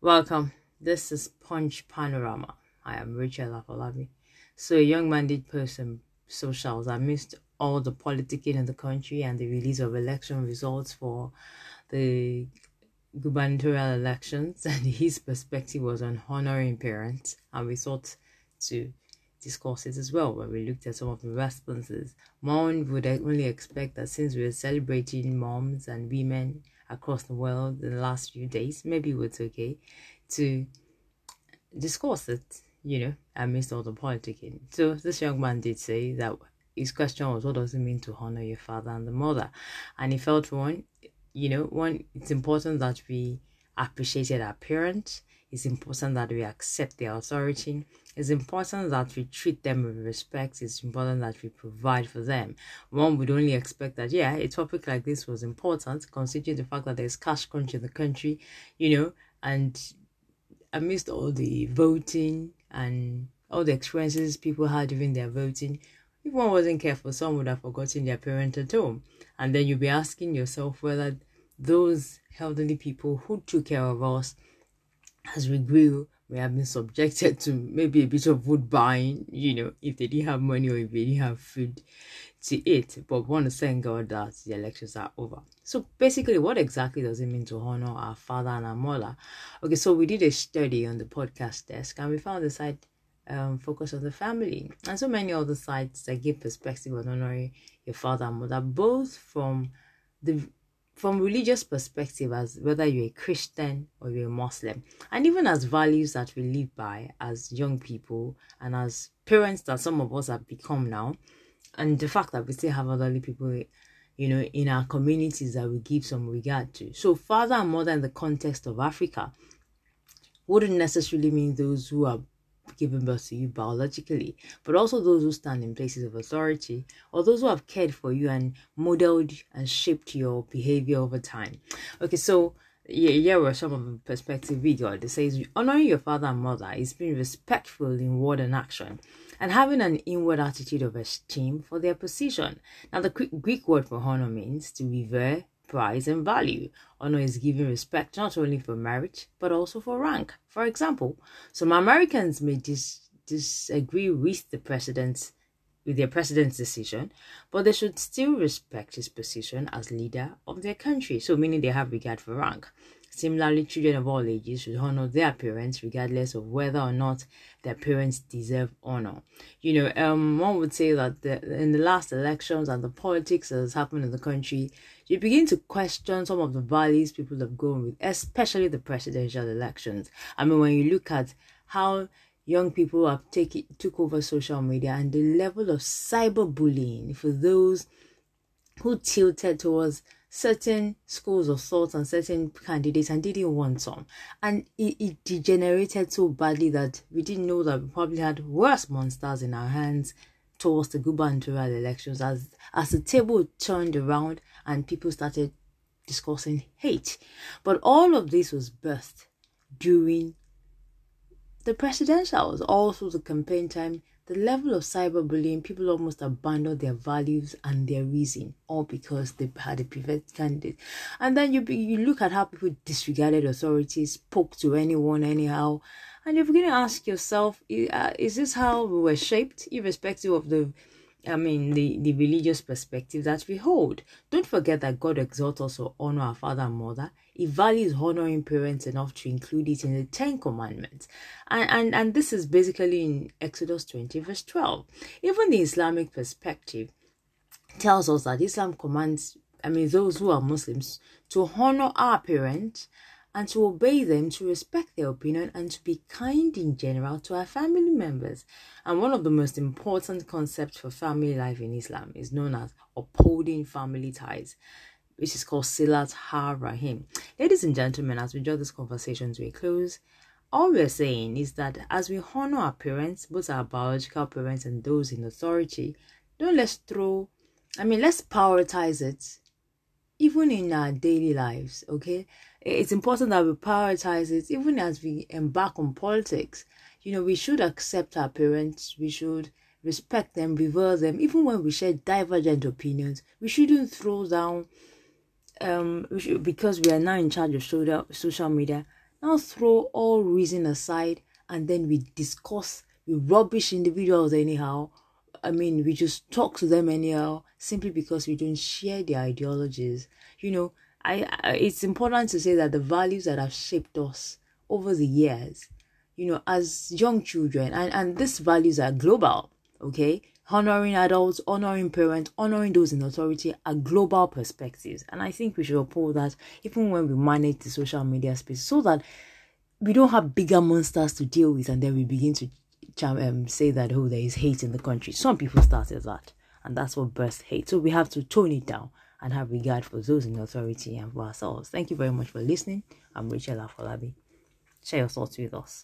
Welcome. This is Punch Panorama. I am Rachel Afolabi. So, a young man did post some socials amidst all the politicking in the country and the release of election results for the gubernatorial elections. And his perspective was on honoring parents. And we thought to discuss it as well when we looked at some of the responses. One would only expect that since we are celebrating moms and women across the world in the last few days, maybe it's okay to discuss it, you know, amidst all the politicking. So this young man did say that his question was, what does it mean to honor your father and the mother? And he felt one, you know, one, it's important that we appreciated our parents. It's important that we accept their authority. It's important that we treat them with respect. It's important that we provide for them. One would only expect that, yeah, a topic like this was important, considering the fact that there's cash crunch in the country, you know, and amidst all the voting and all the experiences people had during their voting, if one wasn't careful, some would have forgotten their parent at home. And then you'll be asking yourself whether those elderly people who took care of us as we grew we have been subjected to maybe a bit of wood buying, you know, if they didn't have money or if they didn't have food to eat. But we want to thank God that the elections are over. So basically, what exactly does it mean to honor our father and our mother? Okay, so we did a study on the podcast desk and we found the site um, focus on the family. And so many other sites that give perspective on honoring your father and mother, both from the from religious perspective as whether you're a christian or you're a muslim and even as values that we live by as young people and as parents that some of us have become now and the fact that we still have elderly people you know in our communities that we give some regard to. So father and mother in the context of africa wouldn't necessarily mean those who are given birth to you biologically, but also those who stand in places of authority or those who have cared for you and modeled and shaped your behavior over time. Okay, so yeah, here were some of the perspective we got. It says honoring your father and mother is being respectful in word and action and having an inward attitude of esteem for their position. Now, the Greek word for honor means to revere, price, and value. Honor is giving respect not only for merit, but also for rank. For example, some Americans may dis- disagree with the president's with their president's decision, but they should still respect his position as leader of their country. So, meaning they have regard for rank. Similarly, children of all ages should honor their parents regardless of whether or not their parents deserve honor. You know, um, one would say that the, in the last elections and the politics that has happened in the country, you begin to question some of the values people have gone with, especially the presidential elections. I mean, when you look at how young people have taken took over social media and the level of cyberbullying for those who tilted towards certain schools of thought and certain candidates and didn't want some. And it, it degenerated so badly that we didn't know that we probably had worse monsters in our hands towards the gubernatorial elections as as the table turned around and people started discussing hate. But all of this was birthed during the presidential presidentials, also the campaign time the level of cyberbullying, people almost abandoned their values and their reason, all because they had a preferred candidate. And then you you look at how people disregarded authorities, spoke to anyone anyhow, and you're beginning to ask yourself, uh, is this how we were shaped, irrespective of the I mean, the, the religious perspective that we hold. Don't forget that God exhorts us to honor our father and mother. He values honoring parents enough to include it in the Ten Commandments. And, and, and this is basically in Exodus 20, verse 12. Even the Islamic perspective tells us that Islam commands, I mean, those who are Muslims to honor our parents and to obey them, to respect their opinion, and to be kind in general to our family members. And one of the most important concepts for family life in Islam is known as upholding family ties, which is called Silat Har Rahim. Ladies and gentlemen, as we draw this conversation to a close, all we're saying is that as we honor our parents, both our biological parents and those in authority, don't let's throw, I mean, let's prioritize it even in our daily lives, okay? It's important that we prioritize it even as we embark on politics. You know, we should accept our parents, we should respect them, revere them, even when we share divergent opinions. We shouldn't throw down um we should, because we are now in charge of social social media now throw all reason aside and then we discuss, we rubbish individuals anyhow. I mean, we just talk to them anyhow simply because we don't share their ideologies. You know, I, I it's important to say that the values that have shaped us over the years, you know, as young children, and, and these values are global, okay? Honoring adults, honoring parents, honoring those in authority are global perspectives. And I think we should uphold that even when we manage the social media space so that we don't have bigger monsters to deal with and then we begin to um, say that, oh, there is hate in the country. Some people started that, and that's what birthed hate. So we have to tone it down and have regard for those in authority and for ourselves. Thank you very much for listening. I'm Rachel Afolabi. Share your thoughts with us.